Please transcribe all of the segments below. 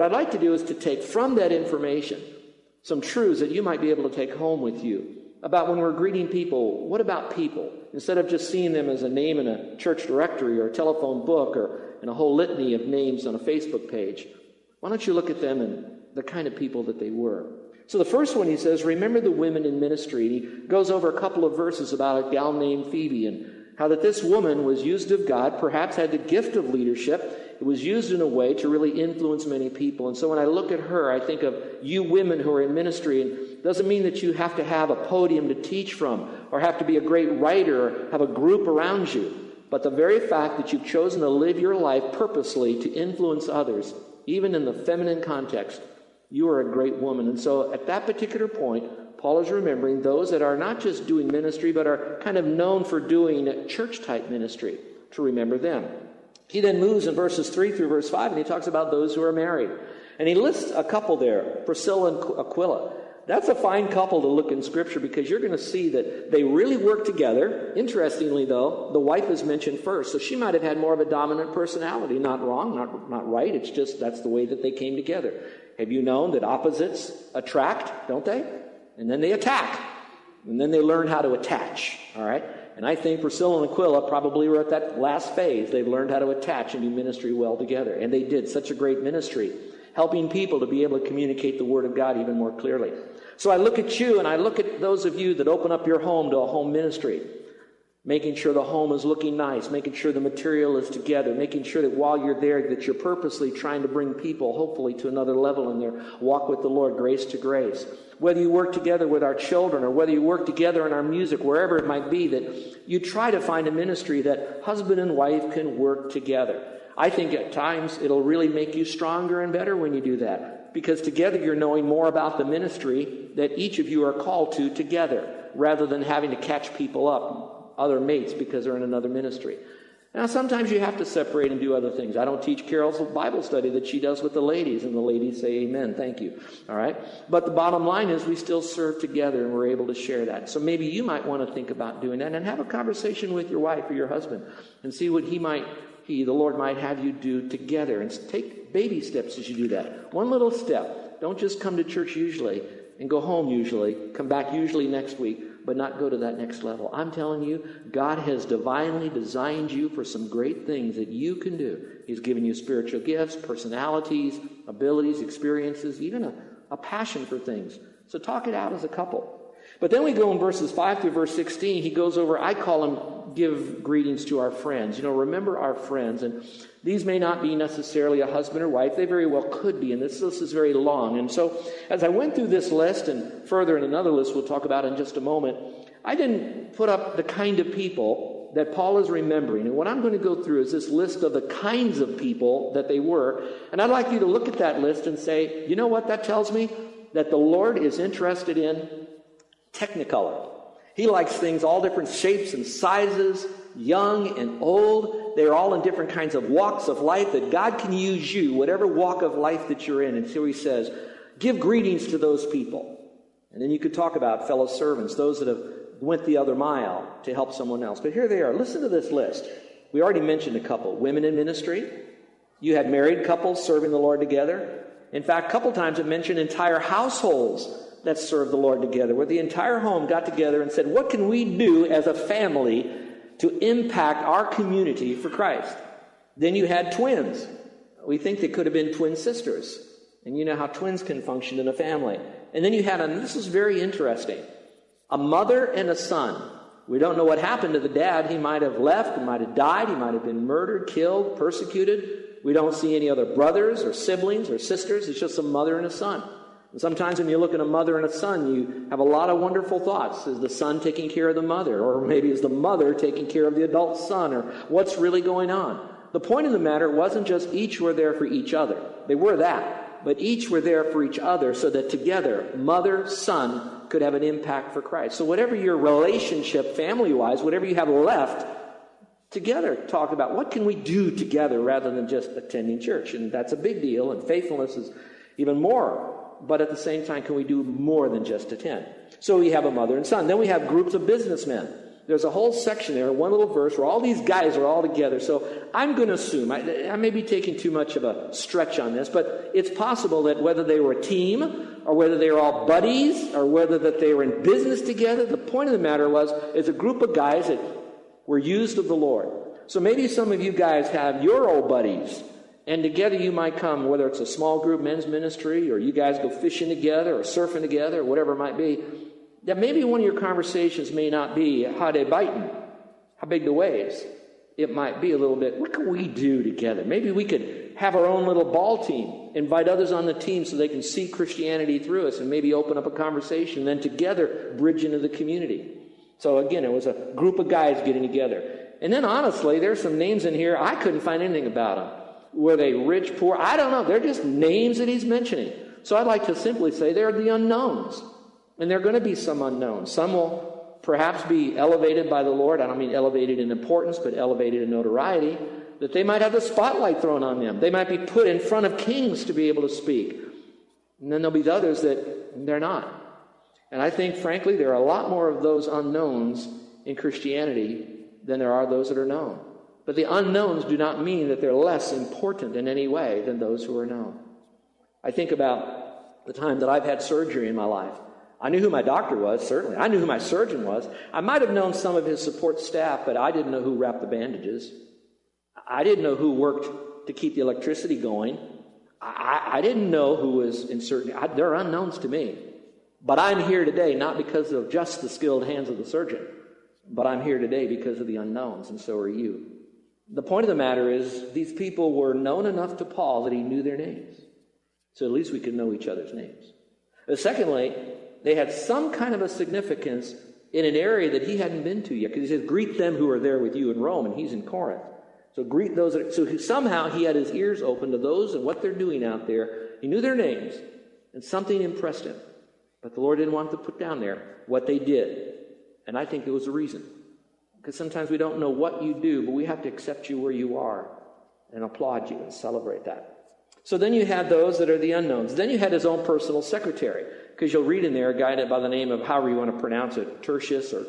What I'd like to do is to take from that information some truths that you might be able to take home with you about when we're greeting people. What about people? Instead of just seeing them as a name in a church directory or a telephone book or in a whole litany of names on a Facebook page, why don't you look at them and the kind of people that they were? So the first one he says, Remember the women in ministry. And he goes over a couple of verses about a gal named Phoebe and how that this woman was used of God, perhaps had the gift of leadership. It was used in a way to really influence many people. And so when I look at her, I think of you women who are in ministry and doesn't mean that you have to have a podium to teach from or have to be a great writer or have a group around you. But the very fact that you've chosen to live your life purposely to influence others, even in the feminine context, you are a great woman. And so at that particular point, Paul is remembering those that are not just doing ministry, but are kind of known for doing church type ministry, to remember them. He then moves in verses 3 through verse 5, and he talks about those who are married. And he lists a couple there, Priscilla and Aquila. That's a fine couple to look in Scripture because you're going to see that they really work together. Interestingly, though, the wife is mentioned first, so she might have had more of a dominant personality. Not wrong, not, not right. It's just that's the way that they came together. Have you known that opposites attract, don't they? And then they attack. And then they learn how to attach. All right? And I think Priscilla and Aquila probably were at that last phase. They've learned how to attach and do ministry well together. And they did such a great ministry, helping people to be able to communicate the Word of God even more clearly. So I look at you and I look at those of you that open up your home to a home ministry, making sure the home is looking nice, making sure the material is together, making sure that while you're there that you're purposely trying to bring people hopefully to another level in their walk with the Lord, grace to grace. Whether you work together with our children or whether you work together in our music, wherever it might be, that you try to find a ministry that husband and wife can work together. I think at times it'll really make you stronger and better when you do that because together you're knowing more about the ministry that each of you are called to together rather than having to catch people up, other mates, because they're in another ministry. Now, sometimes you have to separate and do other things. I don't teach Carol's Bible study that she does with the ladies, and the ladies say amen, thank you. All right? But the bottom line is we still serve together and we're able to share that. So maybe you might want to think about doing that and have a conversation with your wife or your husband and see what he might he, the Lord, might have you do together. And take baby steps as you do that. One little step. Don't just come to church usually and go home usually, come back usually next week, but not go to that next level. I'm telling you, God has divinely designed you for some great things that you can do. He's given you spiritual gifts, personalities, abilities, experiences, even a, a passion for things. So talk it out as a couple. But then we go in verses 5 through verse 16. He goes over, I call them give greetings to our friends. You know, remember our friends. And these may not be necessarily a husband or wife. They very well could be. And this list is very long. And so as I went through this list and further in another list we'll talk about in just a moment, I didn't put up the kind of people that Paul is remembering. And what I'm going to go through is this list of the kinds of people that they were. And I'd like you to look at that list and say, you know what that tells me? That the Lord is interested in Technicolor. He likes things all different shapes and sizes, young and old. They're all in different kinds of walks of life that God can use you, whatever walk of life that you're in. And so he says, give greetings to those people. And then you could talk about fellow servants, those that have went the other mile to help someone else. But here they are. Listen to this list. We already mentioned a couple. Women in ministry. You had married couples serving the Lord together. In fact, a couple times it mentioned entire households that served the Lord together, where the entire home got together and said, What can we do as a family to impact our community for Christ? Then you had twins. We think they could have been twin sisters. And you know how twins can function in a family. And then you had, and this is very interesting, a mother and a son. We don't know what happened to the dad. He might have left, he might have died, he might have been murdered, killed, persecuted. We don't see any other brothers or siblings or sisters. It's just a mother and a son. And sometimes when you look at a mother and a son, you have a lot of wonderful thoughts. Is the son taking care of the mother? Or maybe is the mother taking care of the adult son? Or what's really going on? The point of the matter wasn't just each were there for each other. They were that. But each were there for each other so that together, mother, son, could have an impact for Christ. So whatever your relationship, family-wise, whatever you have left, together talk about what can we do together rather than just attending church. And that's a big deal, and faithfulness is even more but at the same time, can we do more than just attend? So we have a mother and son. Then we have groups of businessmen. There's a whole section there, one little verse, where all these guys are all together. So I'm going to assume, I, I, may be taking too much of a stretch on this, but it's possible that whether they were a team, or whether they were all buddies, or whether that they were in business together, the point of the matter was, it's a group of guys that were used of the Lord. So maybe some of you guys have your old buddies and together you might come, whether it's a small group men's ministry, or you guys go fishing together, or surfing together, or whatever it might be. That maybe one of your conversations may not be how they biting, how big the waves. It might be a little bit, what can we do together? Maybe we could have our own little ball team, invite others on the team so they can see Christianity through us and maybe open up a conversation, and then together bridge into the community. So again, it was a group of guys getting together. And then honestly, there's some names in here, I couldn't find anything about them. Were they rich, poor? I don't know. They're just names that he's mentioning. So I'd like to simply say they're the unknowns. And there are going to be some unknowns. Some will perhaps be elevated by the Lord. I don't mean elevated in importance, but elevated in notoriety. That they might have the spotlight thrown on them. They might be put in front of kings to be able to speak. And then there'll be the others that they're not. And I think, frankly, there are a lot more of those unknowns in Christianity than there are those that are known. But the unknowns do not mean that they're less important in any way than those who are known. I think about the time that I've had surgery in my life. I knew who my doctor was, certainly. I knew who my surgeon was. I might have known some of his support staff, but I didn't know who wrapped the bandages. I didn't know who worked to keep the electricity going. I, I didn't know who was in certain. I, they're unknowns to me. But I'm here today not because of just the skilled hands of the surgeon, but I'm here today because of the unknowns, and so are you. The point of the matter is, these people were known enough to Paul that he knew their names. So at least we could know each other's names. But secondly, they had some kind of a significance in an area that he hadn't been to yet. Because he says, Greet them who are there with you in Rome, and he's in Corinth. So greet those. That, so somehow he had his ears open to those and what they're doing out there. He knew their names, and something impressed him. But the Lord didn't want to put down there what they did. And I think it was a reason. Because sometimes we don't know what you do, but we have to accept you where you are and applaud you and celebrate that. So then you had those that are the unknowns. Then you had his own personal secretary, because you'll read in there a guy by the name of however you want to pronounce it, Tertius or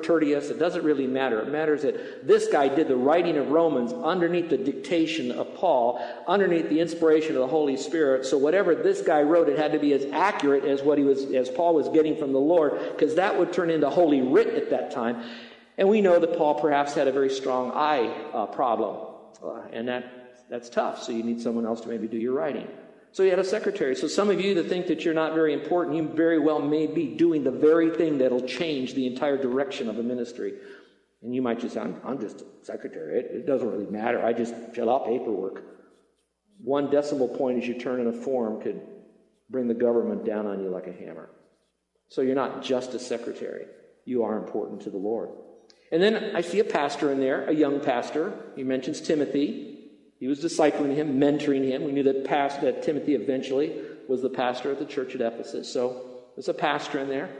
Tertius. It doesn't really matter. It matters that this guy did the writing of Romans underneath the dictation of Paul, underneath the inspiration of the Holy Spirit. So whatever this guy wrote, it had to be as accurate as what he was, as Paul was getting from the Lord, because that would turn into Holy Writ at that time. And we know that Paul perhaps had a very strong eye uh, problem, uh, and that, that's tough, so you need someone else to maybe do your writing. So he had a secretary. So some of you that think that you're not very important, you very well may be doing the very thing that'll change the entire direction of a ministry. And you might just say, I'm, I'm just a secretary. It, it doesn't really matter. I just fill out paperwork. One decimal point as you turn in a form could bring the government down on you like a hammer. So you're not just a secretary. You are important to the Lord. And then I see a pastor in there, a young pastor. He mentions Timothy. He was discipling him, mentoring him. We knew that, past, that Timothy eventually was the pastor of the church at Ephesus. So there's a pastor in there.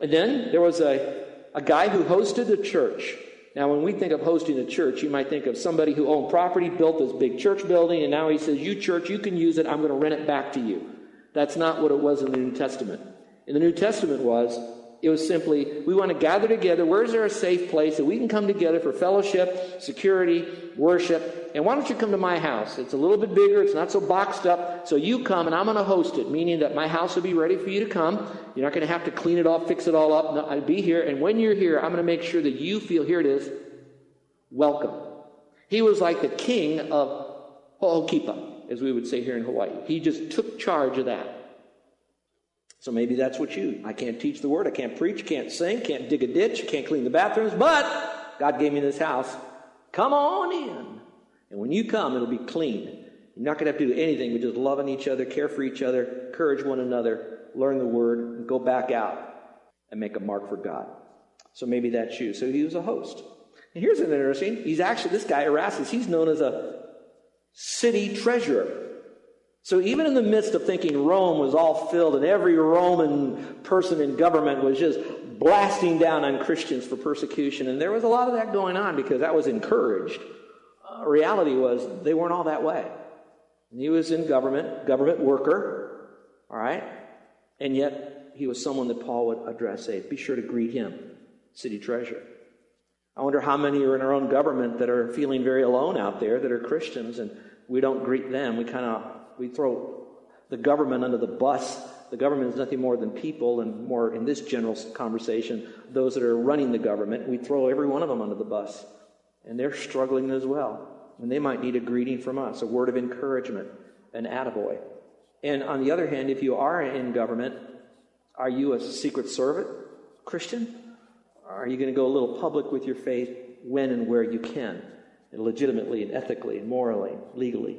And then there was a, a guy who hosted a church. Now, when we think of hosting a church, you might think of somebody who owned property, built this big church building, and now he says, You, church, you can use it. I'm going to rent it back to you. That's not what it was in the New Testament. In the New Testament was it was simply, we want to gather together. Where's there a safe place that we can come together for fellowship, security, worship? And why don't you come to my house? It's a little bit bigger. It's not so boxed up. So you come and I'm going to host it, meaning that my house will be ready for you to come. You're not going to have to clean it all, fix it all up. No, I'll be here. And when you're here, I'm going to make sure that you feel, here it is, welcome. He was like the king of Ho'okipa, as we would say here in Hawaii. He just took charge of that. So maybe that's what you. I can't teach the word, I can't preach, can't sing, can't dig a ditch, can't clean the bathrooms, but God gave me this house. Come on in. And when you come, it'll be clean. You're not going to have to do anything but just loving each other, care for each other, encourage one another, learn the word, and go back out and make a mark for God. So maybe that's you. So he was a host. And here's an interesting. He's actually this guy Erastus. He's known as a city treasurer. So even in the midst of thinking Rome was all filled and every Roman person in government was just blasting down on Christians for persecution, and there was a lot of that going on because that was encouraged. Uh, reality was they weren't all that way. And he was in government, government worker, all right? And yet he was someone that Paul would address, say, be sure to greet him, city treasurer. I wonder how many are in our own government that are feeling very alone out there that are Christians and we don't greet them. We kind of we throw the government under the bus. The government is nothing more than people, and more in this general conversation, those that are running the government. We throw every one of them under the bus, and they're struggling as well. And they might need a greeting from us, a word of encouragement, an attaboy. And on the other hand, if you are in government, are you a secret servant, Christian? Are you going to go a little public with your faith when and where you can, and legitimately and ethically and morally, legally?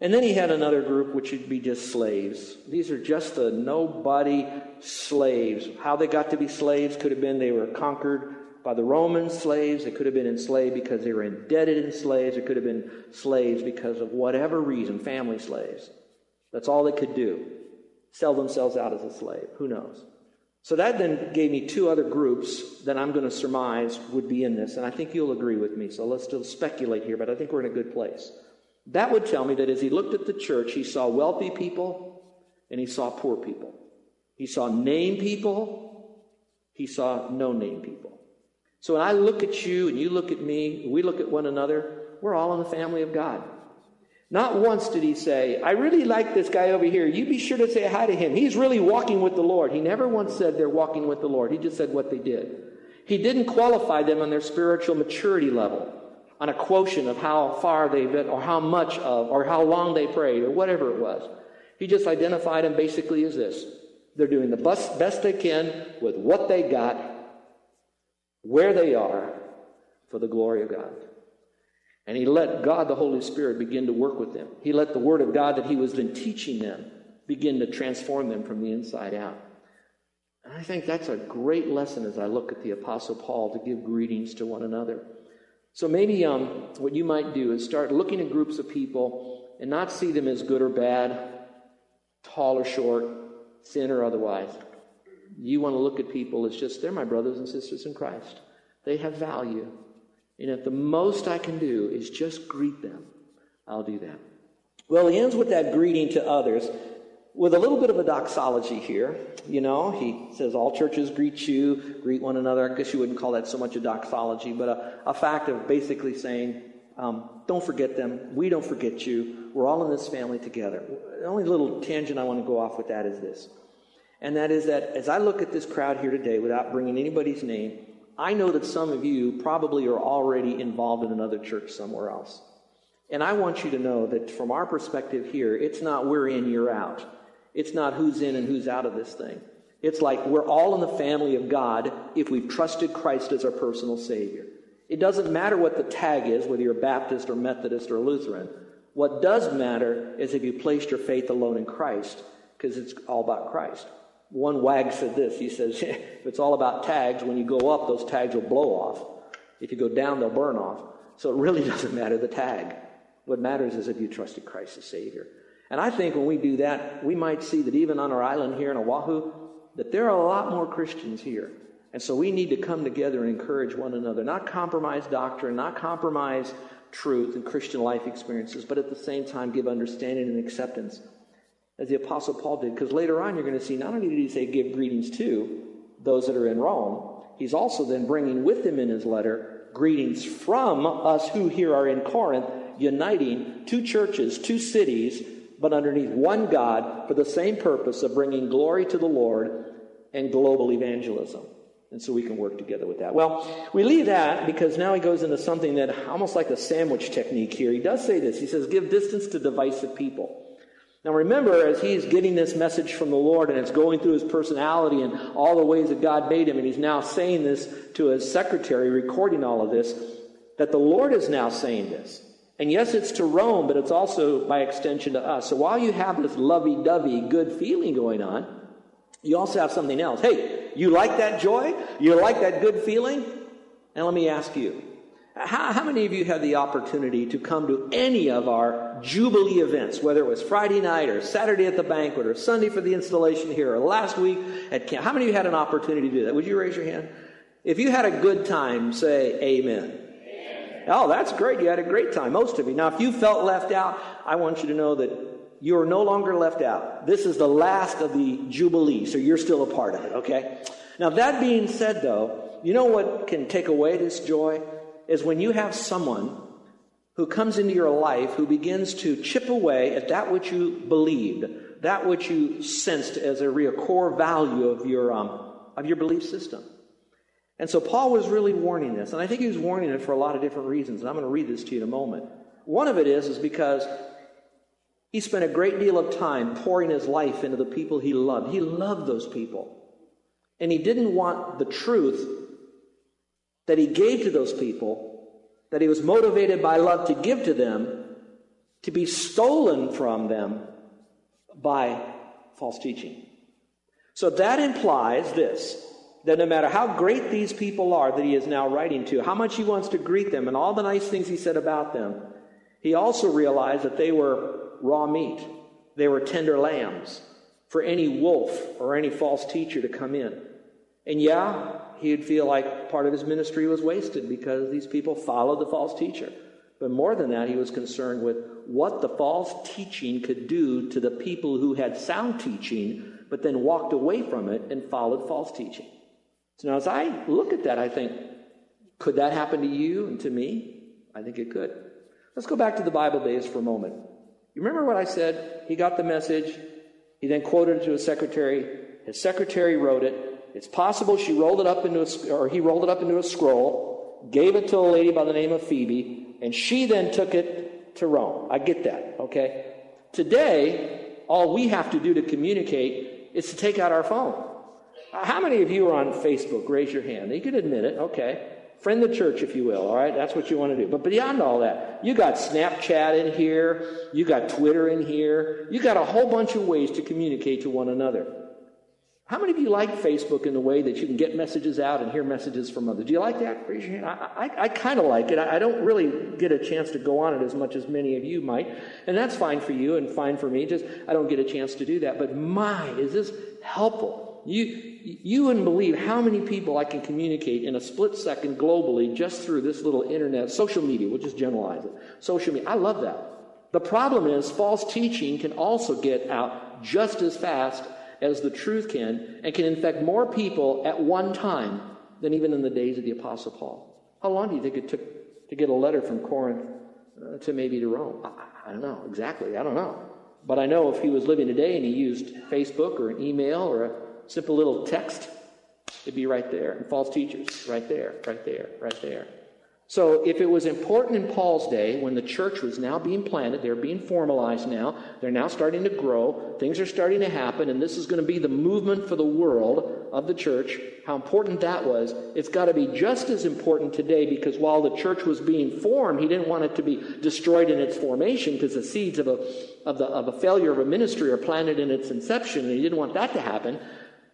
And then he had another group which would be just slaves. These are just the nobody slaves. How they got to be slaves could have been they were conquered by the Roman slaves. They could have been enslaved because they were indebted in slaves. It could have been slaves because of whatever reason, family slaves. That's all they could do. Sell themselves out as a slave. Who knows? So that then gave me two other groups that I'm going to surmise would be in this, and I think you'll agree with me. So let's still speculate here, but I think we're in a good place. That would tell me that as he looked at the church, he saw wealthy people and he saw poor people. He saw name people, he saw no name people. So when I look at you and you look at me, we look at one another, we're all in the family of God. Not once did he say, I really like this guy over here. You be sure to say hi to him. He's really walking with the Lord. He never once said they're walking with the Lord. He just said what they did. He didn't qualify them on their spiritual maturity level, on a quotient of how far they've been, or how much of, or how long they prayed, or whatever it was. He just identified them basically as this. They're doing the best, best they can with what they got, where they are, for the glory of God. And he let God, the Holy Spirit, begin to work with them. He let the Word of God that he was then teaching them begin to transform them from the inside out. And I think that's a great lesson as I look at the Apostle Paul to give greetings to one another. So maybe um, what you might do is start looking at groups of people and not see them as good or bad, tall or short, thin or otherwise. You want to look at people as just, they're my brothers and sisters in Christ. They have value. And if the most I can do is just greet them, I'll do that. Well, he ends with that greeting to others with a little bit of a doxology here. You know, he says, All churches greet you, greet one another. I guess you wouldn't call that so much a doxology, but a, a fact of basically saying, um, Don't forget them. We don't forget you. We're all in this family together. The only little tangent I want to go off with that is this. And that is that as I look at this crowd here today, without bringing anybody's name, I know that some of you probably are already involved in another church somewhere else. And I want you to know that from our perspective here, it's not we're in, you're out. It's not who's in and who's out of this thing. It's like we're all in the family of God if we've trusted Christ as our personal Savior. It doesn't matter what the tag is, whether you're Baptist or Methodist or Lutheran. What does matter is if you placed your faith alone in Christ, because it's all about Christ. One wag said this. He says, if it's all about tags, when you go up, those tags will blow off. If you go down, they'll burn off. So it really doesn't matter the tag. What matters is if you trusted Christ as Savior. And I think when we do that, we might see that even on our island here in Oahu, that there are a lot more Christians here. And so we need to come together and encourage one another, not compromise doctrine, not compromise truth and Christian life experiences, but at the same time give understanding and acceptance as the Apostle Paul did. Because later on, you're going to see not only did he say give greetings to those that are in Rome, he's also then bringing with him in his letter greetings from us who here are in Corinth, uniting two churches, two cities, but underneath one God for the same purpose of bringing glory to the Lord and global evangelism. And so we can work together with that. Well, we leave that because now he goes into something that almost like the sandwich technique here. He does say this. He says, give distance to divisive people. Now remember, as he's getting this message from the Lord and it's going through his personality and all the ways that God made him, and he's now saying this to his secretary, recording all of this, that the Lord is now saying this. And yes, it's to Rome, but it's also by extension to us. So while you have this lovey dovey good feeling going on, you also have something else. Hey, you like that joy? You like that good feeling? And let me ask you how, how, many of you had the opportunity to come to any of our Jubilee events, whether it was Friday night or Saturday at the banquet or Sunday for the installation here or last week at camp? How many of you had an opportunity to do that? Would you raise your hand? If you had a good time, say amen. Oh, that's great. You had a great time, most of you. Now, if you felt left out, I want you to know that you are no longer left out. This is the last of the Jubilee, so you're still a part of it, okay? Now, that being said, though, you know what can take away this joy? Is when you have someone who comes into your life who begins to chip away at that which you believed, that which you sensed as a real core value of your, um, of your belief system. And so Paul was really warning this, and I think he was warning it for a lot of different reasons, and I'm going to read this to you in a moment. One of it is, is because he spent a great deal of time pouring his life into the people he loved. He loved those people. And he didn't want the truth that he gave to those people, that he was motivated by love to give to them, to be stolen from them by false teaching. So that implies this that no matter how great these people are that he is now writing to, how much he wants to greet them, and all the nice things he said about them, he also realized that they were raw meat. They were tender lambs for any wolf or any false teacher to come in. And yeah, he'd feel like part of his ministry was wasted because these people followed the false teacher. But more than that, he was concerned with what the false teaching could do to the people who had sound teaching, but then walked away from it and followed false teaching. So now, as I look at that, I think, could that happen to you and to me? I think it could. Let's go back to the Bible days for a moment. You remember what I said? He got the message. He then quoted it to his secretary. His secretary wrote it. It's possible she rolled it up into a, or he rolled it up into a scroll, gave it to a lady by the name of Phoebe, and she then took it to Rome. I get that, okay? Today, all we have to do to communicate is to take out our phone. Uh, how many of you are on Facebook? Raise your hand. You can admit it, okay? Friend the church, if you will, all right? That's what you want to do. But beyond all that, you got Snapchat in here, you got Twitter in here, you got a whole bunch of ways to communicate to one another. How many of you like Facebook in the way that you can get messages out and hear messages from others? Do you like that? Raise your hand. I, I, I kind of like it. I, I don't really get a chance to go on it as much as many of you might. And that's fine for you and fine for me. Just I don't get a chance to do that. But my, is this helpful? You, you wouldn't believe how many people I can communicate in a split second globally just through this little internet, social media, we'll just generalize it. Social media. I love that. The problem is false teaching can also get out just as fast as the truth can and can infect more people at one time than even in the days of the Apostle Paul. How long do you think it took to get a letter from Corinth uh, to maybe to Rome? I, I don't know exactly. I don't know. But I know if he was living today and he used Facebook or an email or a simple little text, it'd be right there. And false teachers, right there, right there, right there. So, if it was important in Paul's day, when the church was now being planted, they're being formalized now, they're now starting to grow, things are starting to happen, and this is going to be the movement for the world of the church, how important that was, it's got to be just as important today because while the church was being formed, he didn't want it to be destroyed in its formation because the seeds of a, of, the, of a failure of a ministry are planted in its inception, and he didn't want that to happen.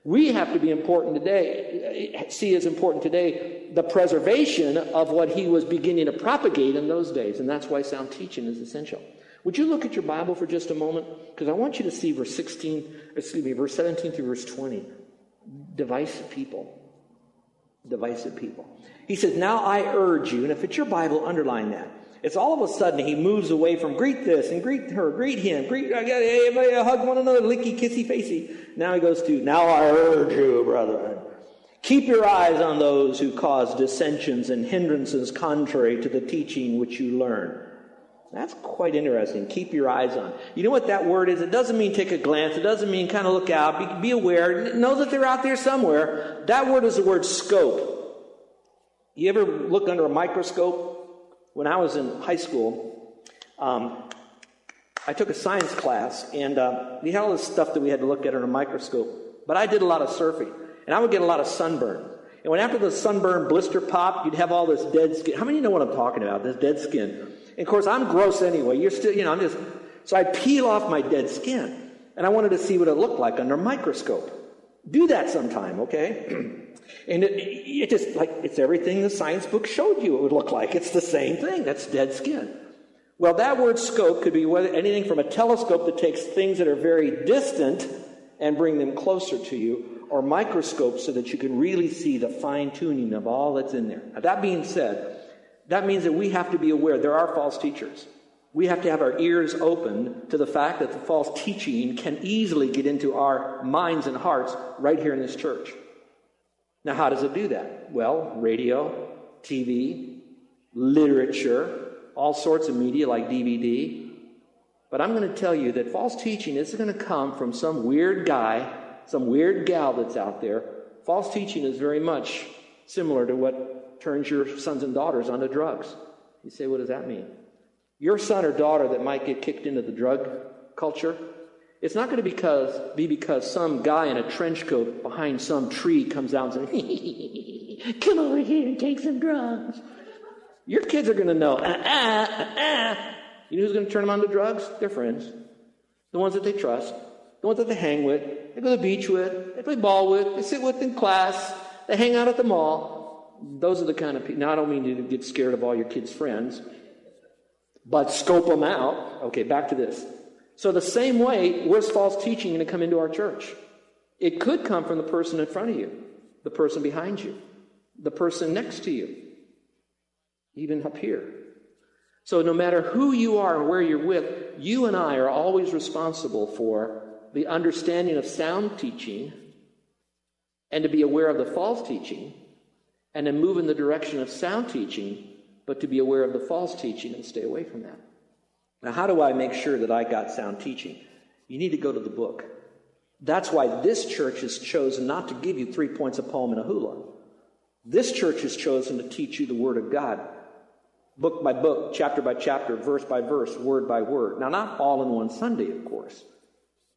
We have to be important today, see as important today the preservation of what he was beginning to propagate in those days. And that's why sound teaching is essential. Would you look at your Bible for just a moment? Because I want you to see verse 16, excuse me, verse 17 through verse 20. Divisive people. Divisive people. He says, Now I urge you, and if it's your Bible, underline that. It's all of a sudden he moves away from greet this and greet her, greet him, greet everybody hug one another, licky, kissy, facey. Now he goes to, now I urge you, brethren, keep your eyes on those who cause dissensions and hindrances contrary to the teaching which you learn. That's quite interesting. Keep your eyes on. You know what that word is? It doesn't mean take a glance. It doesn't mean kind of look out. Be, be aware. Know that they're out there somewhere. That word is the word scope. You ever look under a microscope? When I was in high school, um, I took a science class, and uh, we had all this stuff that we had to look at under a microscope. But I did a lot of surfing, and I would get a lot of sunburn. And when after the sunburn blister pop, you'd have all this dead skin. How many of you know what I'm talking about? This dead skin. And of course, I'm gross anyway. You're still, you know, I'm just. So I peel off my dead skin, and I wanted to see what it looked like under a microscope. Do that sometime, okay? and it, it just like it's everything the science book showed you it would look like. It's the same thing. That's dead skin. Well, that word scope could be anything from a telescope that takes things that are very distant and bring them closer to you, or microscope so that you can really see the fine tuning of all that's in there. Now, that being said, that means that we have to be aware there are false teachers. We have to have our ears open to the fact that the false teaching can easily get into our minds and hearts right here in this church. Now, how does it do that? Well, radio, TV, literature, all sorts of media like DVD. But I'm going to tell you that false teaching isn't going to come from some weird guy, some weird gal that's out there. False teaching is very much similar to what turns your sons and daughters onto drugs. You say, what does that mean? Your son or daughter that might get kicked into the drug culture, it's not going to because, be because some guy in a trench coat behind some tree comes out and says, Come over here and take some drugs. Your kids are going to know. Ah, ah, ah. You know who's going to turn them on to drugs? Their friends. The ones that they trust. The ones that they hang with. They go to the beach with. They play ball with. They sit with in class. They hang out at the mall. Those are the kind of people. Now, I don't mean to get scared of all your kids' friends, but scope them out. Okay, back to this. So, the same way, where's false teaching going to come into our church? It could come from the person in front of you, the person behind you, the person next to you, even up here. So, no matter who you are and where you're with, you and I are always responsible for the understanding of sound teaching and to be aware of the false teaching and to move in the direction of sound teaching, but to be aware of the false teaching and stay away from that. Now, how do I make sure that I got sound teaching? You need to go to the book. That's why this church has chosen not to give you three points, a poem, and a hula. This church has chosen to teach you the Word of God, book by book, chapter by chapter, verse by verse, word by word. Now, not all in one Sunday, of course,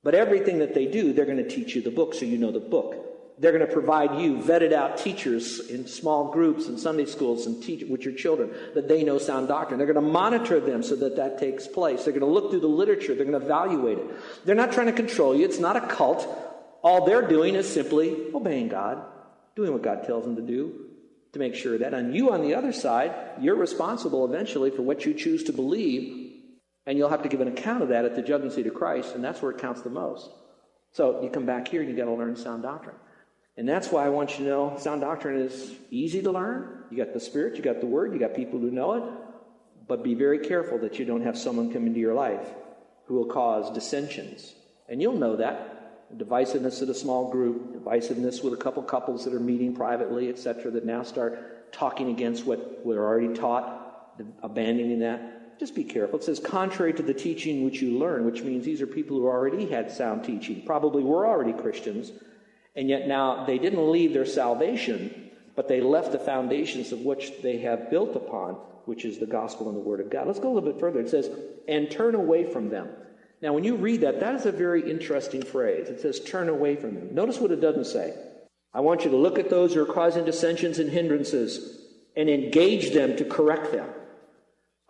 but everything that they do, they're going to teach you the book so you know the book they're going to provide you vetted out teachers in small groups and Sunday schools and teach with your children that they know sound doctrine. They're going to monitor them so that that takes place. They're going to look through the literature. They're going to evaluate it. They're not trying to control you. It's not a cult. All they're doing is simply obeying God, doing what God tells them to do to make sure that. And you on the other side, you're responsible eventually for what you choose to believe, and you'll have to give an account of that at the judgment seat of Christ, and that's where it counts the most. So you come back here and you got to learn sound doctrine. And that's why I want you to know sound doctrine is easy to learn. You got the Spirit, you got the Word, you got people who know it. But be very careful that you don't have someone come into your life who will cause dissensions. And you'll know that. Divisiveness in a small group, divisiveness with a couple couples that are meeting privately, etc., that now start talking against what we're already taught, abandoning that. Just be careful. It says, contrary to the teaching which you learn, which means these are people who already had sound teaching, probably were already Christians and yet now they didn't leave their salvation, but they left the foundations of which they have built upon, which is the gospel and the word of God. Let's go a little bit further. It says, and turn away from them. Now, when you read that, that is a very interesting phrase. It says, turn away from them. Notice what it doesn't say. I want you to look at those who are causing dissensions and hindrances and engage them to correct them.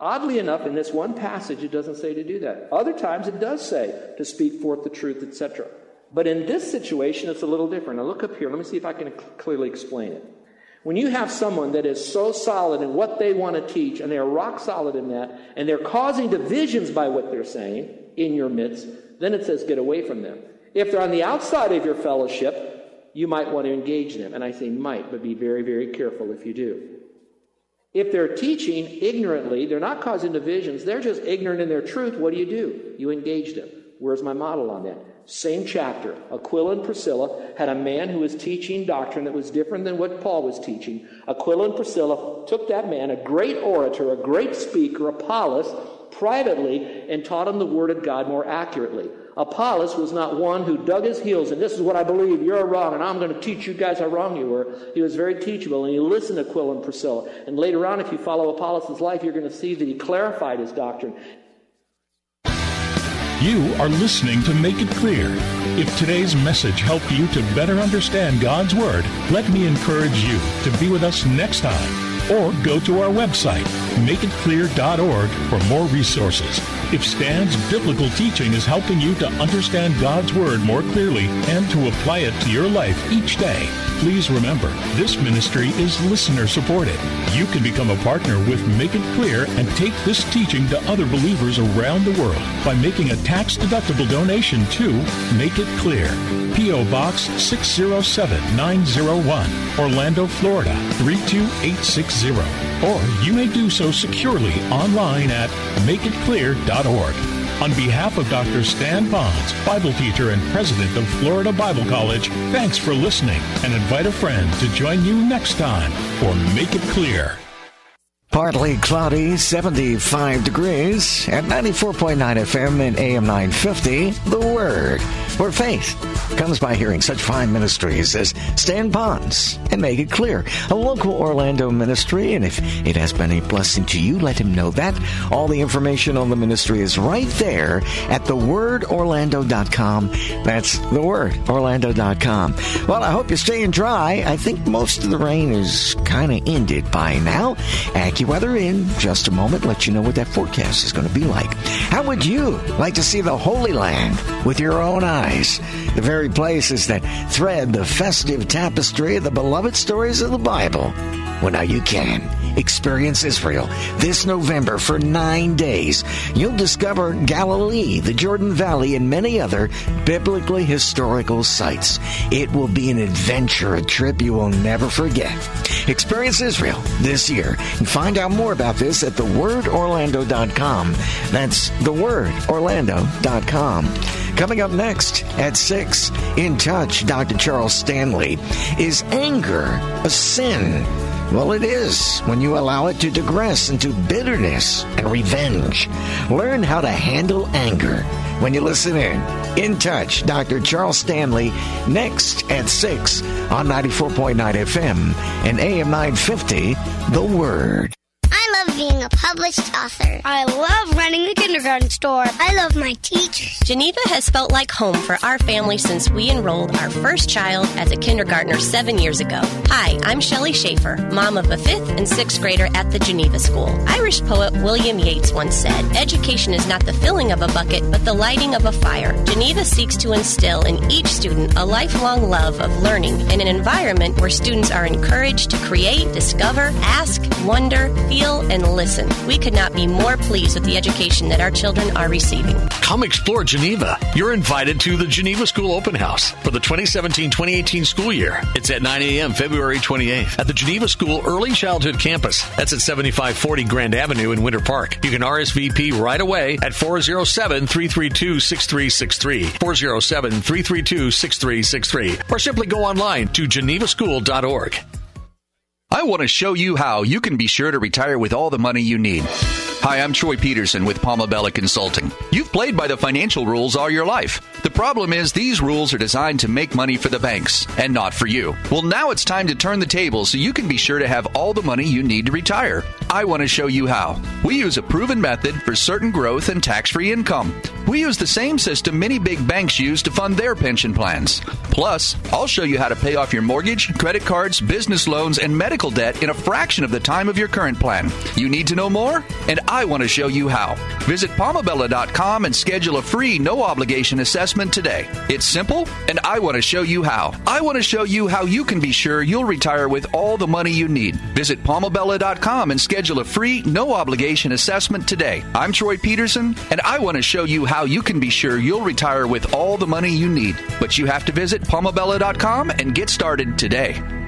Oddly enough, in this one passage, it doesn't say to do that. Other times, it does say to speak forth the truth, etc. But in this situation, it's a little different. Now, look up here. Let me see if I can clearly explain it. When you have someone that is so solid in what they want to teach, and they are rock solid in that, and they're causing divisions by what they're saying in your midst, then it says get away from them. If they're on the outside of your fellowship, you might want to engage them. And I say might, but be very, very careful if you do. If they're teaching ignorantly, they're not causing divisions, they're just ignorant in their truth, what do you do? You engage them. Where's my model on that? Same chapter. Aquila and Priscilla had a man who was teaching doctrine that was different than what Paul was teaching. Aquila and Priscilla took that man, a great orator, a great speaker, Apollos, privately and taught him the Word of God more accurately. Apollos was not one who dug his heels and this is what I believe, you're wrong, and I'm going to teach you guys how wrong you were. He was very teachable and he listened to Aquila and Priscilla. And later on, if you follow Apollos' life, you're going to see that he clarified his doctrine. You are listening to Make It Clear. If today's message helped you to better understand God's Word, let me encourage you to be with us next time or go to our website, makeitclear.org, for more resources. If Stan's biblical teaching is helping you to understand God's Word more clearly and to apply it to your life each day, please remember this ministry is listener supported. You can become a partner with Make It Clear and take this teaching to other believers around the world by making a tax deductible donation to Make It Clear. P.O. Box 607901, Orlando, Florida 32860. Or you may do so securely online at makeitclear.org. On behalf of Dr. Stan Ponz, Bible teacher and president of Florida Bible College, thanks for listening and invite a friend to join you next time for Make It Clear. Partly cloudy, 75 degrees at 94.9 FM and AM 950. The Word, where faith comes by hearing such fine ministries as Stan Ponz and Make It Clear, a local Orlando ministry. And if it has been a blessing to you, let him know that. All the information on the ministry is right there at thewordorlando.com. That's thewordorlando.com. Well, I hope you're staying dry. I think most of the rain is kind of ended by now. AccuWeather in just a moment. Let you know what that forecast is going to be like. How would you like to see the Holy Land with your own eyes? The very places that thread the festive tapestry of the beloved stories of the Bible. Well, now you can. Experience Israel this November for nine days. You'll discover Galilee, the Jordan Valley, and many other biblically historical sites. It will be an adventure, a trip you will never forget. Experience Israel this year and find out more about this at thewordorlando.com. That's thewordorlando.com. Coming up next at 6, In Touch, Dr. Charles Stanley. Is anger a sin? Well, it is when you allow it to digress into bitterness and revenge. Learn how to handle anger when you listen in. In Touch, Dr. Charles Stanley, next at 6 on 94.9 FM and AM 950, The Word. I love being a published author. I love running the kindergarten store. I love my teachers. Geneva has felt like home for our family since we enrolled our first child as a kindergartner seven years ago. Hi, I'm Shelley Schaefer, mom of a fifth and sixth grader at the Geneva School. Irish poet William Yeats once said, Education is not the filling of a bucket, but the lighting of a fire. Geneva seeks to instill in each student a lifelong love of learning in an environment where students are encouraged to create, discover, ask, wonder, feel, and listen. We could not be more pleased with the education that our children are receiving. Come explore Geneva. You're invited to the Geneva School Open House for the 2017 2018 school year. It's at 9 a.m. February 28th at the Geneva School Early Childhood Campus. That's at 7540 Grand Avenue in Winter Park. You can RSVP right away at 407 332 6363. 407 332 6363. Or simply go online to genevaschool.org. I want to show you how you can be sure to retire with all the money you need. Hi, I'm Troy Peterson with Palmabella Consulting. You've played by the financial rules all your life. The problem is these rules are designed to make money for the banks and not for you. Well, now it's time to turn the table so you can be sure to have all the money you need to retire. I want to show you how. We use a proven method for certain growth and tax-free income. We use the same system many big banks use to fund their pension plans. Plus, I'll show you how to pay off your mortgage, credit cards, business loans, and medical debt in a fraction of the time of your current plan. You need to know more? And I want to show you how. Visit palmabella.com and schedule a free no obligation assessment today. It's simple and I want to show you how. I want to show you how you can be sure you'll retire with all the money you need. Visit palmabella.com and schedule a free no obligation assessment today. I'm Troy Peterson and I want to show you how you can be sure you'll retire with all the money you need. But you have to visit palmabella.com and get started today.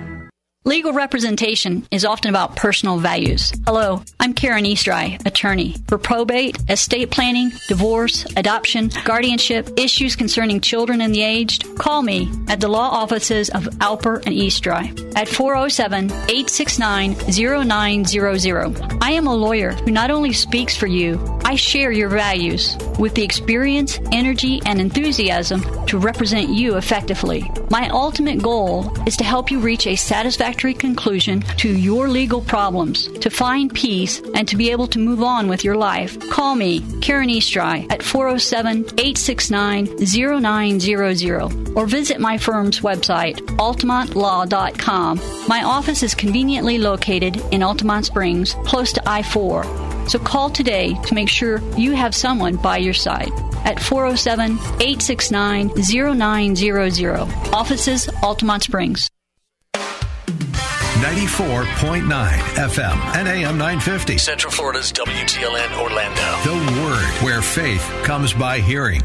Legal representation is often about personal values. Hello, I'm Karen Eastry, attorney. For probate, estate planning, divorce, adoption, guardianship, issues concerning children and the aged, call me at the law offices of Alper and Eastry at 407-869-0900. I am a lawyer who not only speaks for you, I share your values with the experience, energy, and enthusiasm to represent you effectively. My ultimate goal is to help you reach a satisfactory conclusion to your legal problems, to find peace, and to be able to move on with your life. Call me, Karen Eastry, at 407 869 0900 or visit my firm's website, altamontlaw.com. My office is conveniently located in Altamonte Springs, close to I 4. So call today to make sure you have someone by your side at 407 869 0900. Offices, Altamonte Springs. 94.9 FM and AM 950. Central Florida's WTLN Orlando. The Word, where faith comes by hearing.